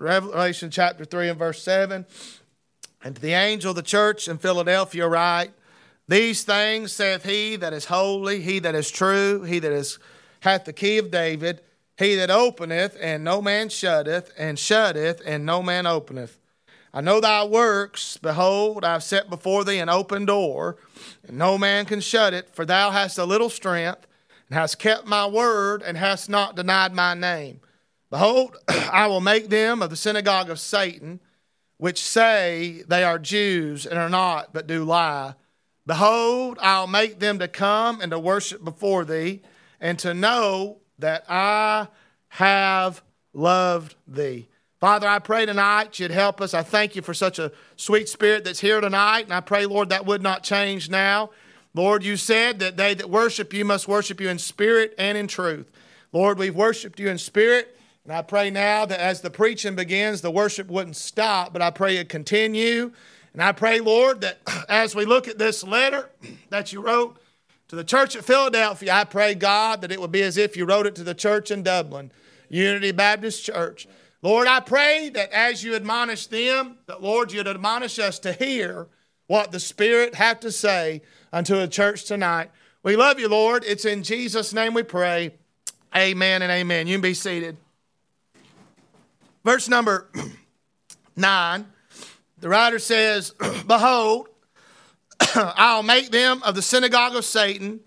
Revelation chapter 3 and verse 7. And to the angel of the church in Philadelphia, write, These things saith he that is holy, he that is true, he that is, hath the key of David, he that openeth, and no man shutteth, and shutteth, and no man openeth. I know thy works. Behold, I have set before thee an open door, and no man can shut it, for thou hast a little strength, and hast kept my word, and hast not denied my name. Behold, I will make them of the synagogue of Satan, which say they are Jews and are not, but do lie. Behold, I'll make them to come and to worship before thee, and to know that I have loved thee. Father, I pray tonight you'd help us. I thank you for such a sweet spirit that's here tonight, and I pray, Lord, that would not change now. Lord, you said that they that worship you must worship you in spirit and in truth. Lord, we've worshiped you in spirit, and I pray now that as the preaching begins, the worship wouldn't stop, but I pray it continue. And I pray, Lord, that as we look at this letter that you wrote to the church at Philadelphia, I pray, God, that it would be as if you wrote it to the church in Dublin, Unity Baptist Church. Lord, I pray that as you admonish them, that Lord, you'd admonish us to hear what the Spirit have to say unto the church tonight. We love you, Lord. It's in Jesus' name we pray. Amen and amen. You can be seated. Verse number nine, the writer says, Behold, I'll make them of the synagogue of Satan,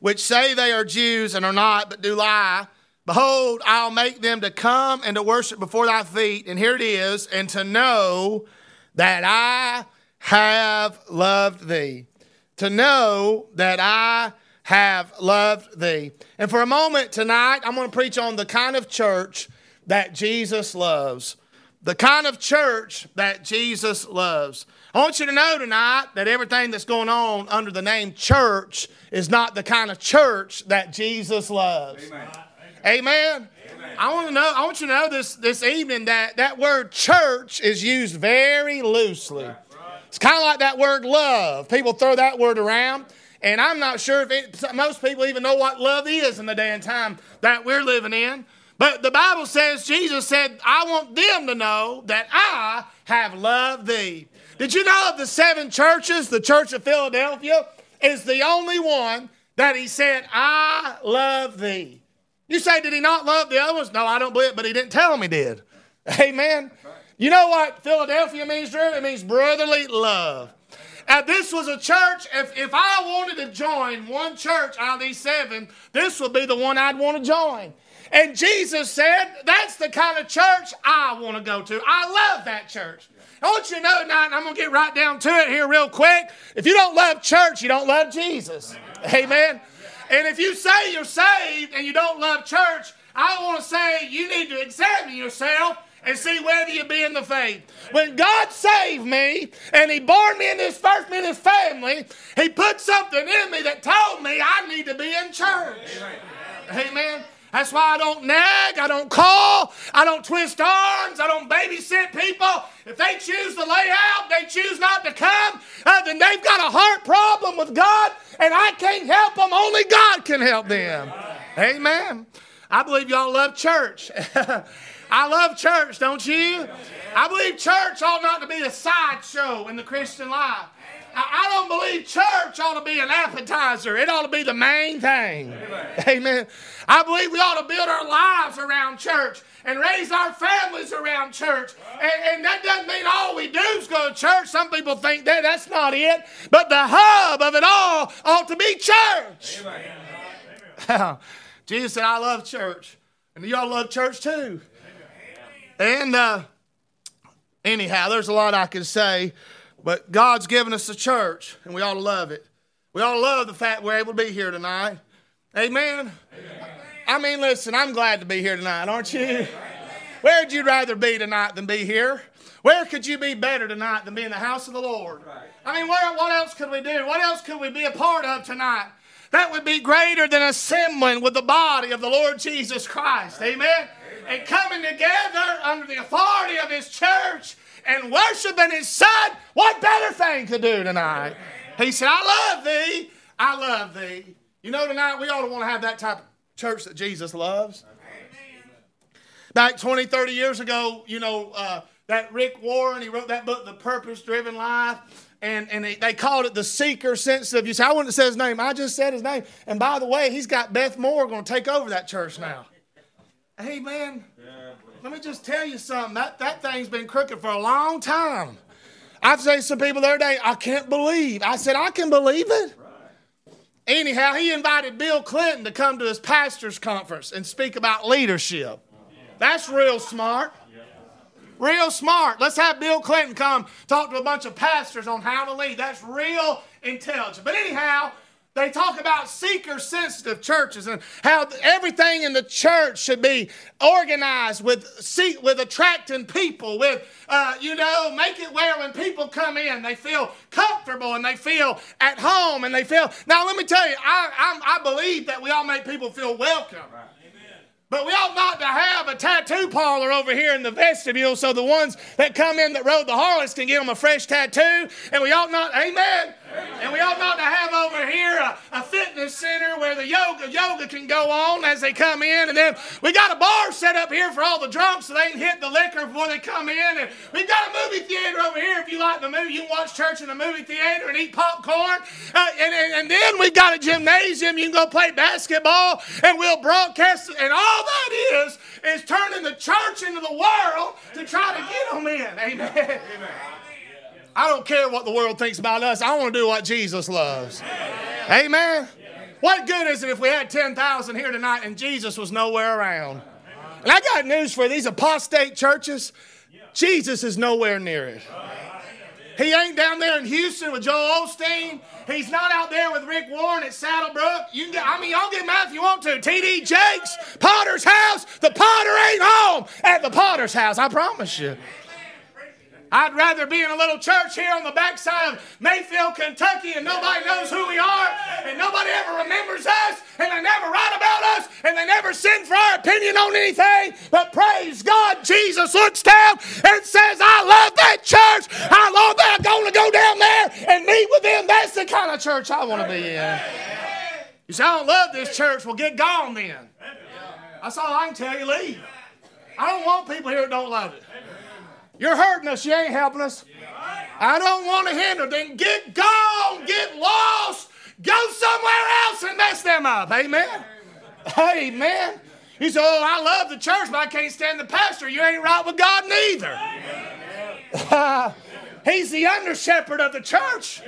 which say they are Jews and are not, but do lie. Behold, I'll make them to come and to worship before thy feet. And here it is, and to know that I have loved thee. To know that I have loved thee. And for a moment tonight, I'm going to preach on the kind of church that Jesus loves. The kind of church that Jesus loves. I want you to know tonight that everything that's going on under the name church is not the kind of church that Jesus loves. Amen. Amen. Amen. I want to know. I want you to know this this evening that that word church is used very loosely. Right. It's kind of like that word love. People throw that word around, and I'm not sure if it, most people even know what love is in the day and time that we're living in. But the Bible says Jesus said, "I want them to know that I have loved thee." Did you know of the seven churches, the Church of Philadelphia is the only one that he said, "I love thee." You say, did he not love the other ones? No, I don't believe it, but he didn't tell them he did. Amen. You know what Philadelphia means, Drew? It means brotherly love. And this was a church, if, if I wanted to join one church out of these seven, this would be the one I'd want to join. And Jesus said, that's the kind of church I want to go to. I love that church. I want you to know tonight, and I'm going to get right down to it here real quick. If you don't love church, you don't love Jesus. Amen. And if you say you're saved and you don't love church, I want to say you need to examine yourself and see whether you be in the faith. When God saved me and He born me in His first in His family, He put something in me that told me I need to be in church. Amen. That's why I don't nag, I don't call, I don't twist arms, I don't babysit people. If they choose to lay out, they choose not to come, uh, then they've got a heart problem with God, and I can't help them. Only God can help them. Amen. I believe y'all love church. I love church, don't you? I believe church ought not to be a sideshow in the Christian life. I don't believe church ought to be an appetizer. It ought to be the main thing. Amen. Amen. I believe we ought to build our lives around church and raise our families around church. And, and, that doesn't mean all we do is go to church. Some people think that that's not it. But the hub of it all ought to be church. Amen. Jesus said, I love church. And y'all love church too. And uh, anyhow, there's a lot I can say. But God's given us a church, and we ought to love it. We ought to love the fact we're able to be here tonight. Amen. Amen. I mean, listen, I'm glad to be here tonight, aren't you? Where'd you rather be tonight than be here? Where could you be better tonight than be in the house of the Lord? I mean, where, what else could we do? What else could we be a part of tonight? That would be greater than assembling with the body of the Lord Jesus Christ. Amen? Amen. And coming together under the authority of His church and worshiping His Son. What better thing could do tonight? He said, I love thee. I love thee. You know, tonight we ought to want to have that type of church that Jesus loves. Amen. Back 20, 30 years ago, you know, uh, that Rick Warren, he wrote that book, The Purpose Driven Life. And, and they called it the seeker sensitive. You say, I wouldn't say his name. I just said his name. And by the way, he's got Beth Moore going to take over that church now. Amen. man, let me just tell you something. That, that thing's been crooked for a long time. I've seen some people the other day, I can't believe. I said, I can believe it. Anyhow, he invited Bill Clinton to come to his pastor's conference and speak about leadership. That's real smart. Real smart. Let's have Bill Clinton come talk to a bunch of pastors on how to lead. That's real intelligent. But anyhow, they talk about seeker sensitive churches and how everything in the church should be organized with seek with attracting people with uh, you know make it where when people come in they feel comfortable and they feel at home and they feel now let me tell you I, I, I believe that we all make people feel welcome right. But we ought not to have a tattoo parlor over here in the vestibule so the ones that come in that rode the Harleys can get them a fresh tattoo. And we ought not, amen. And we ought not to have over here a, a, fitness center where the yoga yoga can go on as they come in. And then we got a bar set up here for all the drunks so they can hit the liquor before they come in. And we've got a movie theater over here. If you like the movie, you can watch church in the movie theater and eat popcorn. Uh, and, and, and then we've got a gymnasium. You can go play basketball and we'll broadcast. And all that is, is turning the church into the world to try to get them in. Amen. Amen. I don't care what the world thinks about us. I want to do what Jesus loves. Amen. What good is it if we had 10,000 here tonight and Jesus was nowhere around? And I got news for you. These apostate churches, Jesus is nowhere near it. He ain't down there in Houston with Joel Osteen. He's not out there with Rick Warren at Saddleback. You can get, I mean, y'all get mad if you want to. TD Jakes, Potter's house. The Potter ain't home at the Potter's house. I promise you. I'd rather be in a little church here on the backside of Mayfield, Kentucky, and nobody knows who we are, and nobody ever remembers us, and they never write about us, and they never send for our opinion on anything. But praise God, Jesus looks down and says, I love that church. I love that I'm going to go down there and meet with them. That's the kind of church I want to be in. You say, I don't love this church. Well, get gone then. That's all I can tell you. Leave. I don't want people here that don't love it. You're hurting us. You ain't helping us. I don't want to hinder. Then get gone. Get lost. Go somewhere else and mess them up. Amen. Amen. He said, Oh, I love the church, but I can't stand the pastor. You ain't right with God neither. he's the under shepherd of the church.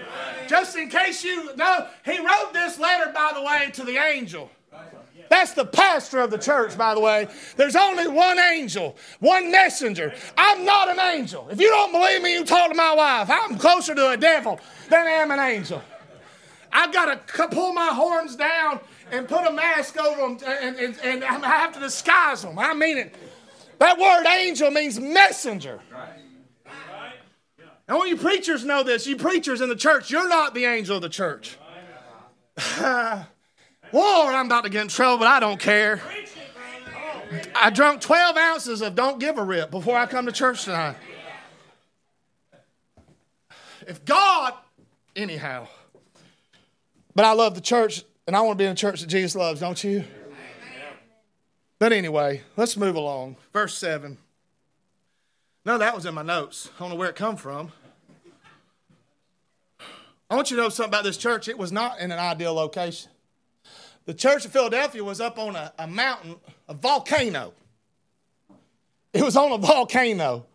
Just in case you know, he wrote this letter, by the way, to the angel. That's the pastor of the church, by the way. There's only one angel, one messenger. I'm not an angel. If you don't believe me, you talk to my wife. I'm closer to a devil than I am an angel. I've got to pull my horns down and put a mask over them, and, and, and I have to disguise them. I mean it. That word angel means messenger. And when you preachers know this, you preachers in the church, you're not the angel of the church. Lord, I'm about to get in trouble, but I don't care. I drank 12 ounces of don't give a rip before I come to church tonight. If God, anyhow, but I love the church and I want to be in a church that Jesus loves, don't you? But anyway, let's move along. Verse 7. No, that was in my notes. I don't know where it come from. I want you to know something about this church. It was not in an ideal location. The church of Philadelphia was up on a, a mountain, a volcano. It was on a volcano.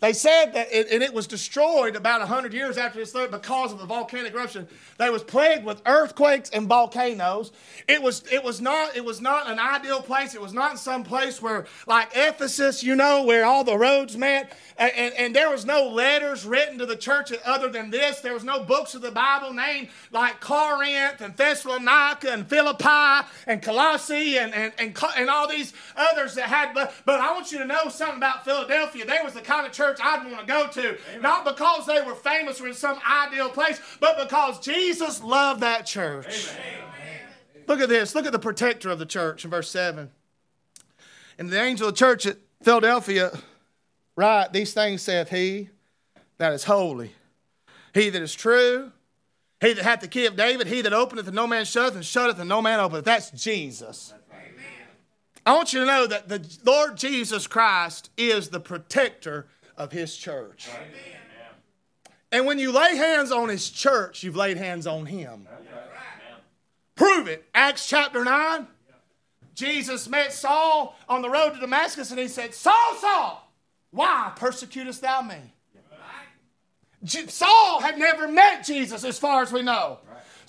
They said that, it, and it was destroyed about 100 years after this because of the volcanic eruption. They was plagued with earthquakes and volcanoes. It was, it was not, it was not an ideal place. It was not some place where, like Ephesus, you know, where all the roads met. And, and, and there was no letters written to the church other than this. There was no books of the Bible named like Corinth and Thessalonica and Philippi and Colossae and, and, and, and all these others that had. But, but I want you to know something about Philadelphia. They was the kind of church church I'd want to go to. Amen. Not because they were famous or in some ideal place, but because Jesus loved that church. Amen. Look at this. Look at the protector of the church in verse 7. And the angel of the church at Philadelphia, right, these things saith he that is holy, he that is true, he that hath the key of David, he that openeth and no man shutteth, and shutteth and no man openeth. That's Jesus. I want you to know that the Lord Jesus Christ is the protector of his church. And when you lay hands on his church, you've laid hands on him. Prove it. Acts chapter 9. Jesus met Saul on the road to Damascus and he said, Saul, Saul, why persecutest thou me? Saul had never met Jesus as far as we know.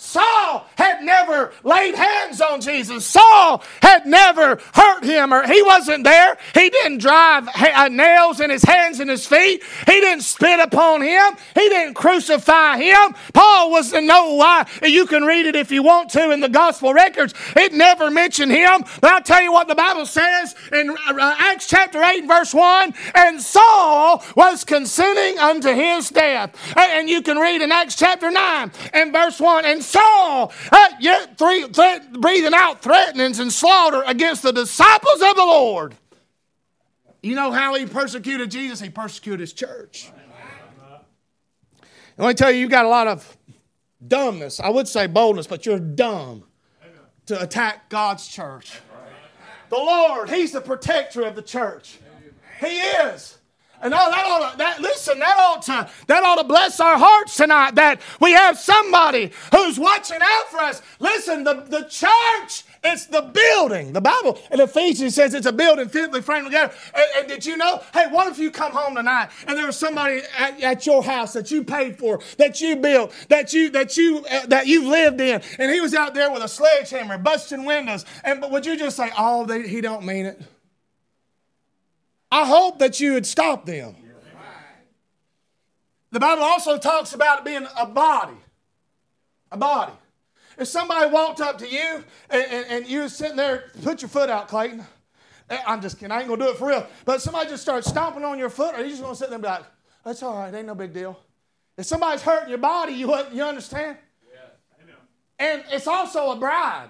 Saul had never laid hands on Jesus. Saul had never hurt him or he wasn't there. He didn't drive uh, nails in his hands and his feet. He didn't spit upon him. He didn't crucify him. Paul was to no-why. You can read it if you want to in the gospel records. It never mentioned him. But I'll tell you what the Bible says in uh, Acts chapter 8 verse 1. And Saul was consenting unto his death. And you can read in Acts chapter 9 and verse 1. And Saul, uh, yet three, th- breathing out threatenings and slaughter against the disciples of the Lord. You know how he persecuted Jesus? He persecuted his church. let me tell you, you've got a lot of dumbness. I would say boldness, but you're dumb to attack God's church. The Lord, He's the protector of the church. He is. And oh, that ought to, that, listen, that ought to, that ought to bless our hearts tonight that we have somebody who's watching out for us. Listen, the, the church it's the building. The Bible in Ephesians says it's a building fitly framed together. And, and, did you know? Hey, what if you come home tonight and there was somebody at, at your house that you paid for, that you built, that you that you uh, that you've lived in, and he was out there with a sledgehammer busting windows, and but would you just say, "Oh, they, he don't mean it"? I hope that you would stop them. The Bible also talks about it being a body. A body. If somebody walked up to you and, and, and you were sitting there, put your foot out, Clayton. Eh, I'm just kidding. I ain't going to do it for real. But somebody just starts stomping on your foot, or you just going to sit there and be like, that's all right. Ain't no big deal. If somebody's hurting your body, you, you understand? Yeah. And it's also a bride.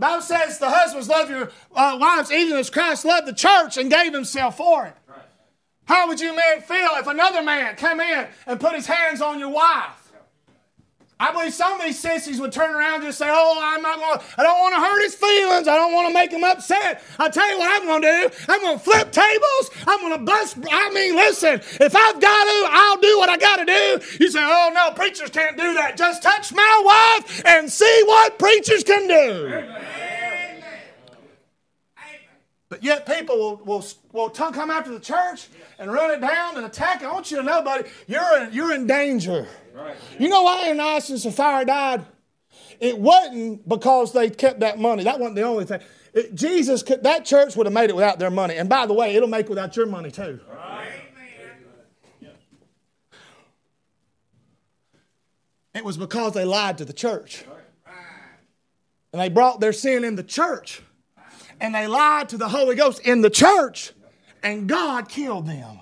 The Bible says the husbands love your uh, wives even as Christ loved the church and gave himself for it. Right. How would you men feel if another man come in and put his hands on your wife? I believe some of these sissies would turn around and just say, Oh, I'm not to, I don't want to hurt his feelings. I don't want to make him upset. I'll tell you what I'm going to do. I'm going to flip tables. I'm going to bust. I mean, listen, if I've got to, I'll do what I got to do. You say, Oh, no, preachers can't do that. Just touch my wife and see what preachers can do. Amen. But yet people will, will, will come after the church and run it down and attack it. I want you to know, buddy, you're in, you're in danger. Right. You know why Ananias and Sapphira died? It wasn't because they kept that money. That wasn't the only thing. It, Jesus, could, that church would have made it without their money. And by the way, it'll make it without your money too. Right. It was because they lied to the church. And they brought their sin in the church and they lied to the Holy Ghost in the church, and God killed them.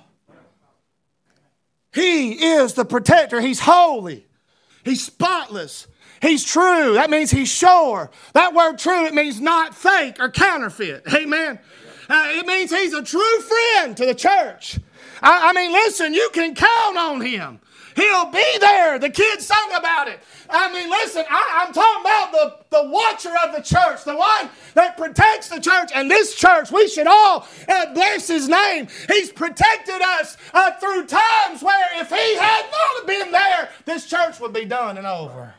He is the protector. He's holy. He's spotless. He's true. That means he's sure. That word true, it means not fake or counterfeit. Amen. Uh, it means he's a true friend to the church. I, I mean, listen, you can count on him. He'll be there. The kids sung about it. I mean, listen, I, am talking about the, the watcher of the church, the one that protects the church. And this church, we should all uh, bless his name. He's protected us uh, through times where if he had not been there, this church would be done and over.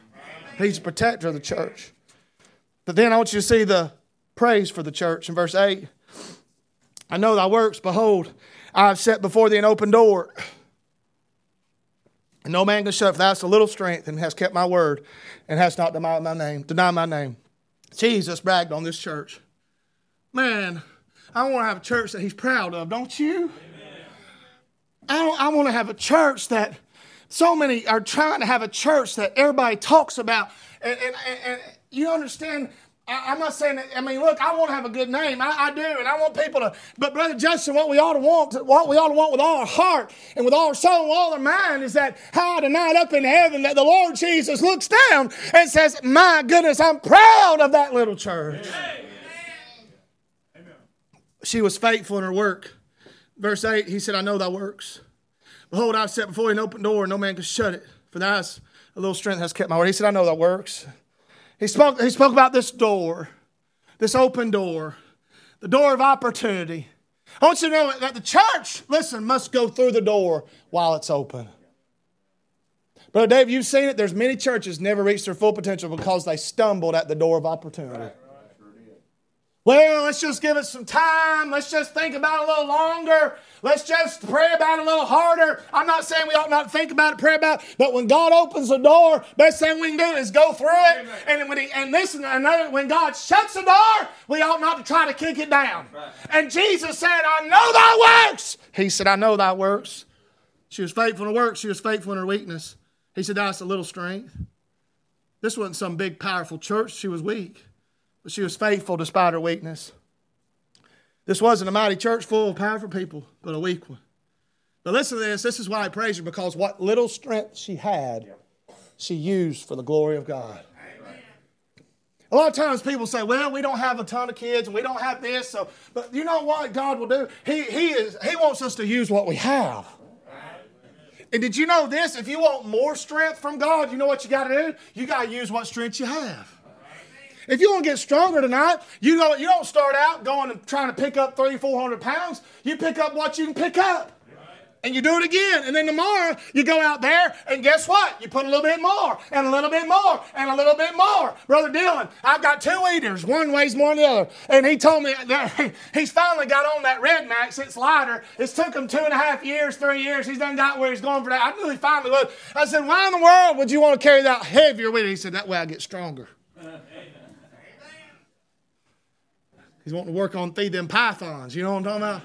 He's a protector of the church. But then I want you to see the praise for the church in verse 8. I know thy works, behold, I have set before thee an open door and no man can shut, for thou hast a little strength and hast kept my word and hast not denied my name. Denied my name. Jesus bragged on this church. Man, I want to have a church that he's proud of, don't you? Amen. I, I want to have a church that so many are trying to have a church that everybody talks about. And, and, and, and you understand, I, am not saying that, I mean, look, I want to have a good name. I, I, do, and I want people to, but Brother Justin, what we ought to want, what we ought to want with all our heart and with all our soul and all our mind is that high tonight up in heaven that the Lord Jesus looks down and says, My goodness, I'm proud of that little church. Amen. She was faithful in her work. Verse 8, he said, I know thy works. Behold, I've set before you an open door, and no man can shut it. For thou a little strength has kept my word. He said, I know thy works. He spoke, he spoke about this door, this open door the door of opportunity. I want you to know that the church, listen, must go through the door while it's open. Brother Dave, you've seen it. There's many churches never reach their full potential because they stumbled at the door of opportunity. Well, let's just give it some time. Let's just think about it a little longer. Let's just pray about it a little harder. I'm not saying we ought not think about it, pray about it, but when God opens the door, best thing we can do is go through it. And when he, and listen, another when God shuts the door, we ought not to try to kick it down. Right. And Jesus said, "I know thy works." He said, "I know thy works." She was faithful in her work. She was faithful in her weakness. He said, "That's a little strength." This wasn't some big, powerful church. She was weak. But she was faithful despite her weakness. This wasn't a mighty church full of powerful people, but a weak one. But listen to this. This is why I praise her because what little strength she had, she used for the glory of God. A lot of times people say, well, we don't have a ton of kids and we don't have this. So, but you know what God will do? He, he, is, he wants us to use what we have. And did you know this? If you want more strength from God, you know what you got to do? You got to use what strength you have. If you want to get stronger tonight, you don't, you don't start out going and trying to pick up three, four hundred pounds. You pick up what you can pick up. And you do it again. And then tomorrow you go out there and guess what? You put a little bit more and a little bit more and a little bit more. Brother Dylan, I've got two eaters. One weighs more than the other. And he told me that he's finally got on that Red Max. It's lighter. It's took him two and a half years, three years. He's done got where he's going for that. I knew he finally would. I said, why in the world would you want to carry that heavier weight? He said, that way I get stronger. He's wanting to work on feed them pythons. You know what I'm talking about?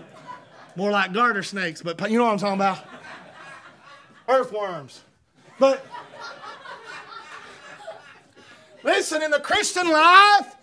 More like garter snakes, but you know what I'm talking about? Earthworms. But listen, in the Christian life,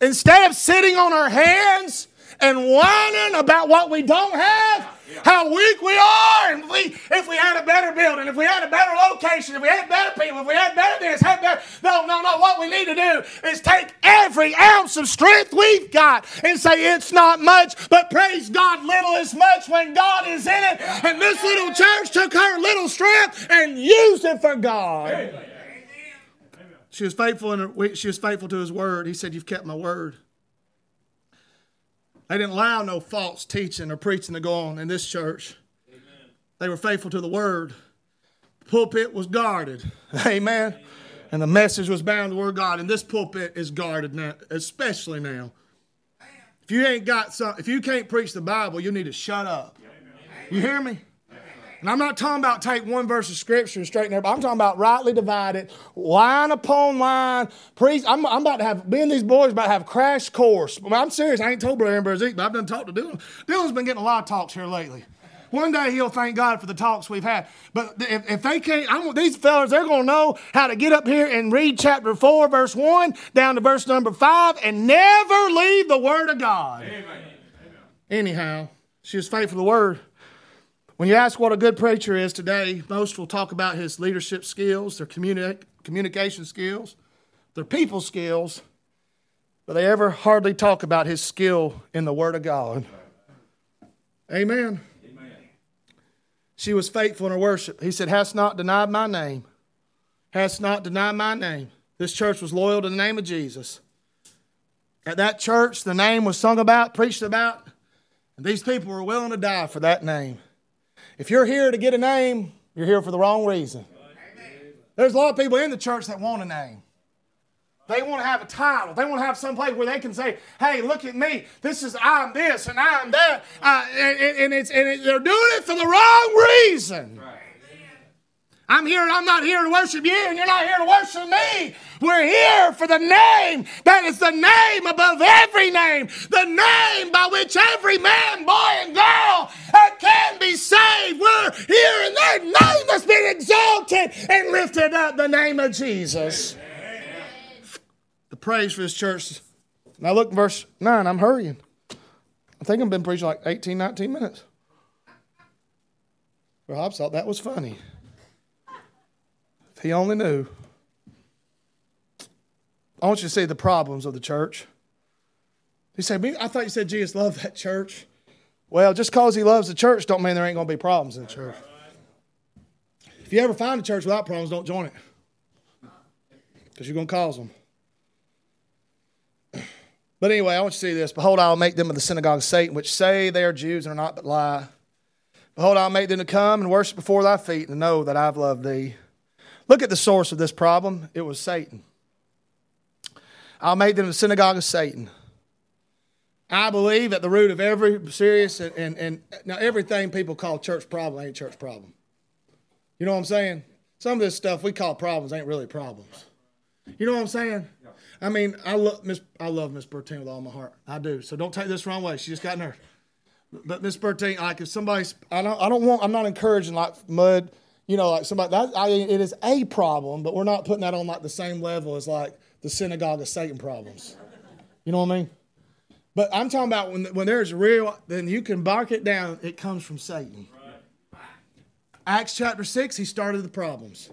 instead of sitting on our hands and whining about what we don't have, how weak we are. And if we, if we had a better building, if we had a better location, if we had better people, if we had better this, had better. No, no, no. What we need to do is take every ounce of strength we've got and say it's not much, but praise God, little is much when God is in it. And this little church took her little strength and used it for God. She was faithful in her, she was faithful to his word. He said, You've kept my word. They didn't allow no false teaching or preaching to go on in this church. Amen. They were faithful to the word. The pulpit was guarded. Amen. Amen. And the message was bound to the word of God. And this pulpit is guarded now, especially now. If you ain't got some, if you can't preach the Bible, you need to shut up. You hear me? And I'm not talking about take one verse of scripture and straighten it, but I'm talking about rightly divided, line upon line. Preach. I'm, I'm about to have, me and these boys about to have crash course. I'm serious. I ain't told Brother Amber Zeke, but I've done talk to Dylan. Dylan's been getting a lot of talks here lately. One day he'll thank God for the talks we've had. But if, if they can't, I'm, these fellas, they're going to know how to get up here and read chapter 4, verse 1, down to verse number 5, and never leave the Word of God. Amen. Anyhow, she was faithful to the Word. When you ask what a good preacher is today, most will talk about his leadership skills, their communi- communication skills, their people skills, but they ever hardly talk about his skill in the Word of God. Amen. Amen. She was faithful in her worship. He said, Hast not denied my name. Hast not denied my name. This church was loyal to the name of Jesus. At that church, the name was sung about, preached about, and these people were willing to die for that name. If you're here to get a name, you're here for the wrong reason. There's a lot of people in the church that want a name. They want to have a title. They want to have some place where they can say, "Hey, look at me. This is I'm this and I'm that," uh, and, and, it's and it, they're doing it for the wrong reason. Right. I'm here and I'm not here to worship you, and you're not here to worship me. We're here for the name that is the name above every name, the name by which every man, boy, and girl can be saved. We're here in that name that's been exalted and lifted up the name of Jesus. The praise for this church. Now look, verse 9. I'm hurrying. I think I've been preaching like 18, 19 minutes. Well, I thought that was funny. If he only knew. I want you to see the problems of the church. He said, I thought you said Jesus loved that church. Well, just because he loves the church don't mean there ain't going to be problems in the church. If you ever find a church without problems, don't join it. Because you're going to cause them. But anyway, I want you to see this. Behold, I'll make them of the synagogue of Satan, which say they are Jews and are not but lie. Behold, I'll make them to come and worship before thy feet and know that I've loved thee. Look at the source of this problem. It was Satan. I'll make them the synagogue of Satan. I believe at the root of every serious and, and, and now everything people call church problem ain't church problem. You know what I'm saying? Some of this stuff we call problems ain't really problems. You know what I'm saying? I mean, I love Miss I love Miss Bertine with all my heart. I do. So don't take this wrong way. She just got nerves. But Miss Bertine, like if somebody's I don't I don't want I'm not encouraging like mud, you know, like somebody that I it is a problem, but we're not putting that on like the same level as like the synagogue of Satan problems. You know what I mean? But I'm talking about when when there's real, then you can bark it down. It comes from Satan. Right. Acts chapter six, he started the problems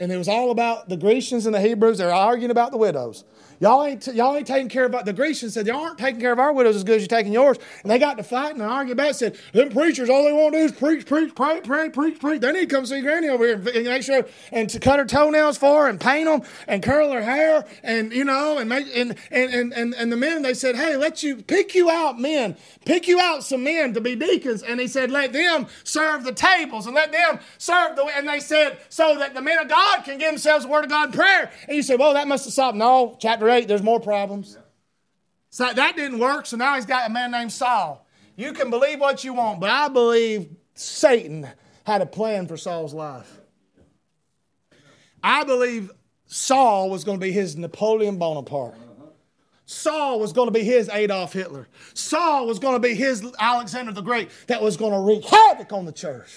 and it was all about the Grecians and the Hebrews. They're arguing about the widows. Y'all ain't, y'all ain't taking care of the Grecians said, Y'all aren't taking care of our widows as good as you're taking yours. And they got to fighting and arguing about it. Said, Them preachers, all they want to do is preach, preach, pray, pray, preach, preach. They need to come see Granny over here and make sure and to cut her toenails for her and paint them and curl her hair and, you know, and make, and, and, and, and, and the men, they said, Hey, let you pick you out men, pick you out some men to be deacons. And he said, Let them serve the tables and let them serve the, and they said, So that the men of God can give themselves the word of God in prayer. And you say, Well, that must have stopped. No, chapter chapter 8, there's more problems. So that didn't work, so now he's got a man named Saul. You can believe what you want, but I believe Satan had a plan for Saul's life. I believe Saul was going to be his Napoleon Bonaparte. Saul was going to be his Adolf Hitler. Saul was going to be his Alexander the Great that was going to wreak havoc on the church.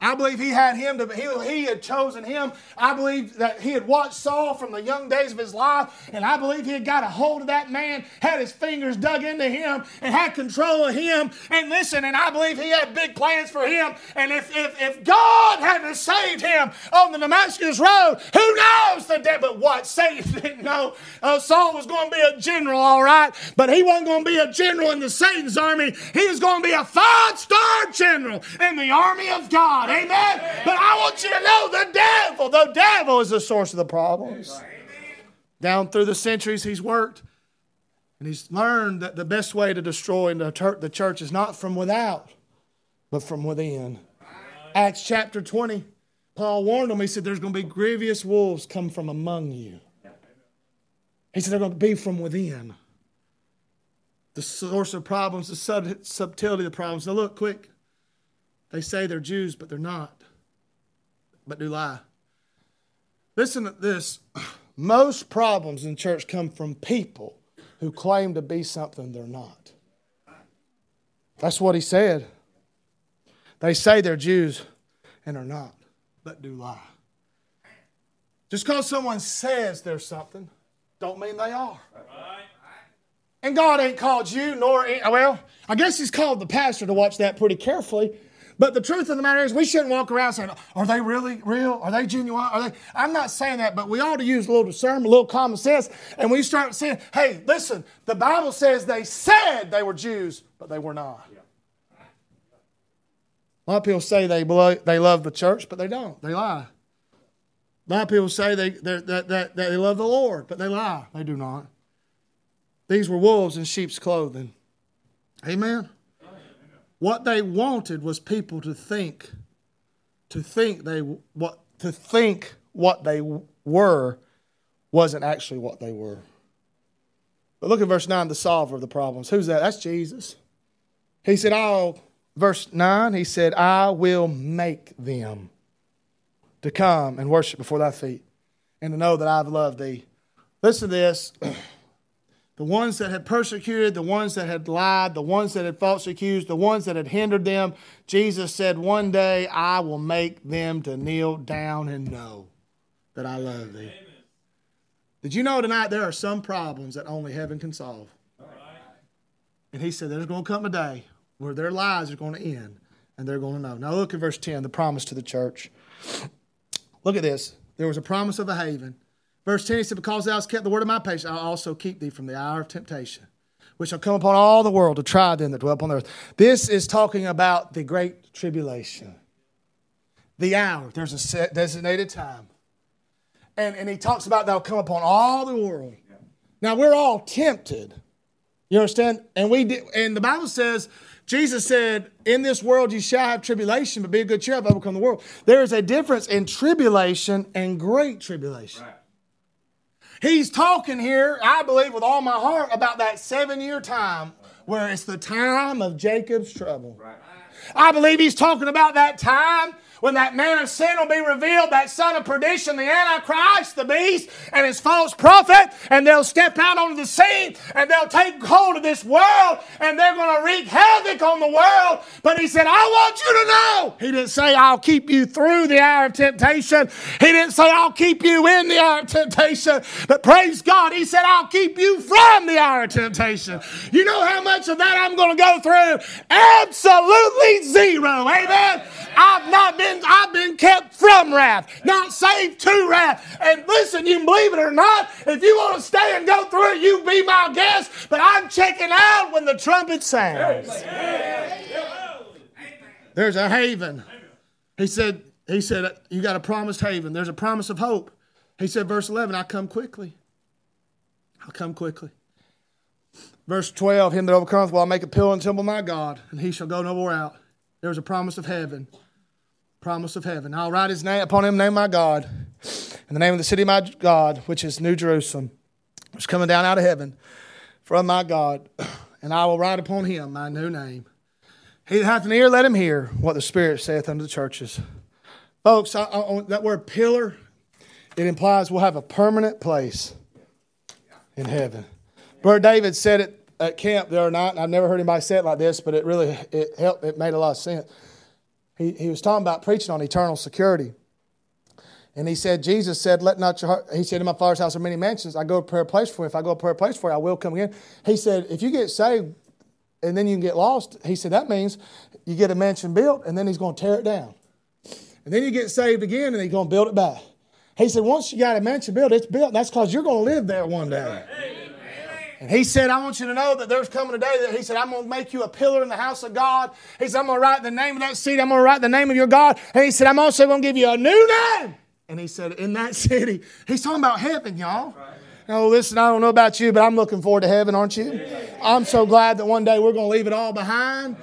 I believe he had him to, he, he had chosen him. I believe that he had watched Saul from the young days of his life, and I believe he had got a hold of that man, had his fingers dug into him, and had control of him. And listen, and I believe he had big plans for him. And if, if, if God hadn't saved him on the Damascus Road, who knows the day? But what? Satan didn't know. Uh, Saul was going to be a general, all right, but he wasn't going to be a general in the Satan's army. He was going to be a five star general in the army of God. Amen. But I want you to know the devil, the devil is the source of the problems. Down through the centuries, he's worked and he's learned that the best way to destroy the church is not from without, but from within. Acts chapter 20, Paul warned them. He said, There's going to be grievous wolves come from among you. He said, They're going to be from within. The source of problems, the subtlety of the problems. Now, look, quick. They say they're Jews, but they're not, but do lie. Listen to this. Most problems in church come from people who claim to be something they're not. That's what he said. They say they're Jews and are not, but do lie. Just because someone says they're something, don't mean they are. And God ain't called you, nor, well, I guess He's called the pastor to watch that pretty carefully but the truth of the matter is, we shouldn't walk around saying, Are they really real? Are they genuine? Are they? I'm not saying that, but we ought to use a little discernment, a little common sense. And we start saying, Hey, listen, the Bible says they said they were Jews, but they were not. A lot of people say they, they love the church, but they don't. They lie. A lot of people say they, that, that, that they love the Lord, but they lie. They do not. These were wolves in sheep's clothing. Amen. What they wanted was people to think, to think they what to think what they were wasn't actually what they were. But look at verse 9, the solver of the problems. Who's that? That's Jesus. He said, I'll, verse 9, he said, I will make them to come and worship before thy feet and to know that I've loved thee. Listen to this. the ones that had persecuted, the ones that had lied, the ones that had falsely accused, the ones that had hindered them, Jesus said, One day I will make them to kneel down and know that I love thee. Amen. Did you know tonight there are some problems that only heaven can solve? And he said, There's going to come a day where their lives are going to end and they're going to know. Now look at verse 10, the promise to the church. Look at this. There was a promise of a haven. Verse 10, he said, Because thou hast kept the word of my patience, I'll also keep thee from the hour of temptation, which shall come upon all the world to try them that dwell upon the earth. This is talking about the great tribulation. The hour. There's a set designated time. And, and he talks about that'll come upon all the world. Now we're all tempted. You understand? And we did, and the Bible says, Jesus said, In this world you shall have tribulation, but be a good cheer, I've overcome the world. There is a difference in tribulation and great tribulation. Right. He's talking here, I believe, with all my heart, about that seven year time where it's the time of Jacob's trouble. Right. I believe he's talking about that time when that man of sin will be revealed, that son of perdition, the Antichrist, the beast, and his false prophet, and they'll step out onto the scene and they'll take hold of this world and they're going to wreak havoc on the world. But he said, I want you to know. He didn't say, I'll keep you through the hour of temptation. He didn't say, I'll keep you in the hour of temptation. But praise God, he said, I'll keep you from the hour of temptation. You know how much of that I'm going to go through? Absolutely zero. Amen. I've not been been, I've been kept from wrath, not saved to wrath. And listen, you can believe it or not, if you want to stay and go through it, you be my guest. But I'm checking out when the trumpet sounds. There's a haven. He said, he said, you got a promised haven. There's a promise of hope. He said, verse 11, I come quickly. I'll come quickly. Verse 12, him that overcometh will I make a pillar and temple of my God, and he shall go no more out. There was a promise of heaven promise of heaven. I'll write his name upon him, name my God, in the name of the city of my God, which is New Jerusalem, which is coming down out of heaven from my God, and I will write upon him my new name. He that hath an ear, let him hear what the Spirit saith unto the churches. Folks, I, I, that word pillar, it implies we'll have a permanent place in heaven. Brother David said it at camp the other night, and I've never heard anybody say it like this, but it really it helped. It made a lot of sense he, he was talking about preaching on eternal security. And he said, Jesus said, Let not your heart, he said, In my Father's house are many mansions. I go to prayer place for you. If I go to prayer place for you, I will come again. He said, If you get saved and then you can get lost, he said, That means you get a mansion built and then he's going to tear it down. And then you get saved again and he's going to build it back. He said, Once you got a mansion built, it's built. That's because you're going to live there one day. And he said, I want you to know that there's coming a day that he said, I'm going to make you a pillar in the house of God. He said, I'm going to write the name of that city. I'm going to write the name of your God. And he said, I'm also going to give you a new name. And he said, in that city, he's talking about heaven, y'all. Oh, listen, I don't know about you, but I'm looking forward to heaven, aren't you? I'm so glad that one day we're going to leave it all behind.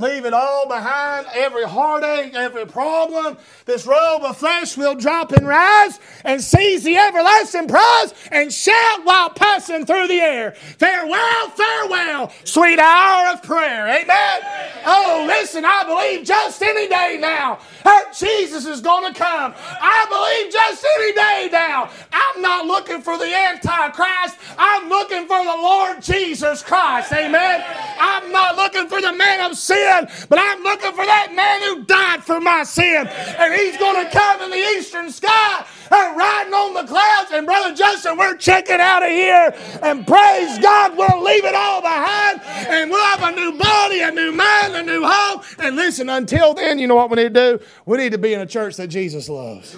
Leave it all behind, every heartache, every problem. This robe of flesh will drop and rise and seize the everlasting prize and shout while passing through the air. Farewell, farewell, sweet hour of prayer. Amen. Oh, listen, I believe just any day now that Jesus is going to come. I believe just any day now. I'm not looking for the Antichrist. I'm looking for the Lord Jesus Christ. Amen. I'm not looking for the man of sin sin, but I'm looking for that man who died for my sin. And he's going to come in the eastern sky and riding on the clouds. And Brother Justin, we're checking out of here. And praise God, we'll leave it all behind and we'll have a new body, a new mind, a new home. And listen, until then, you know what we need to do? We need to be in a church that Jesus loves.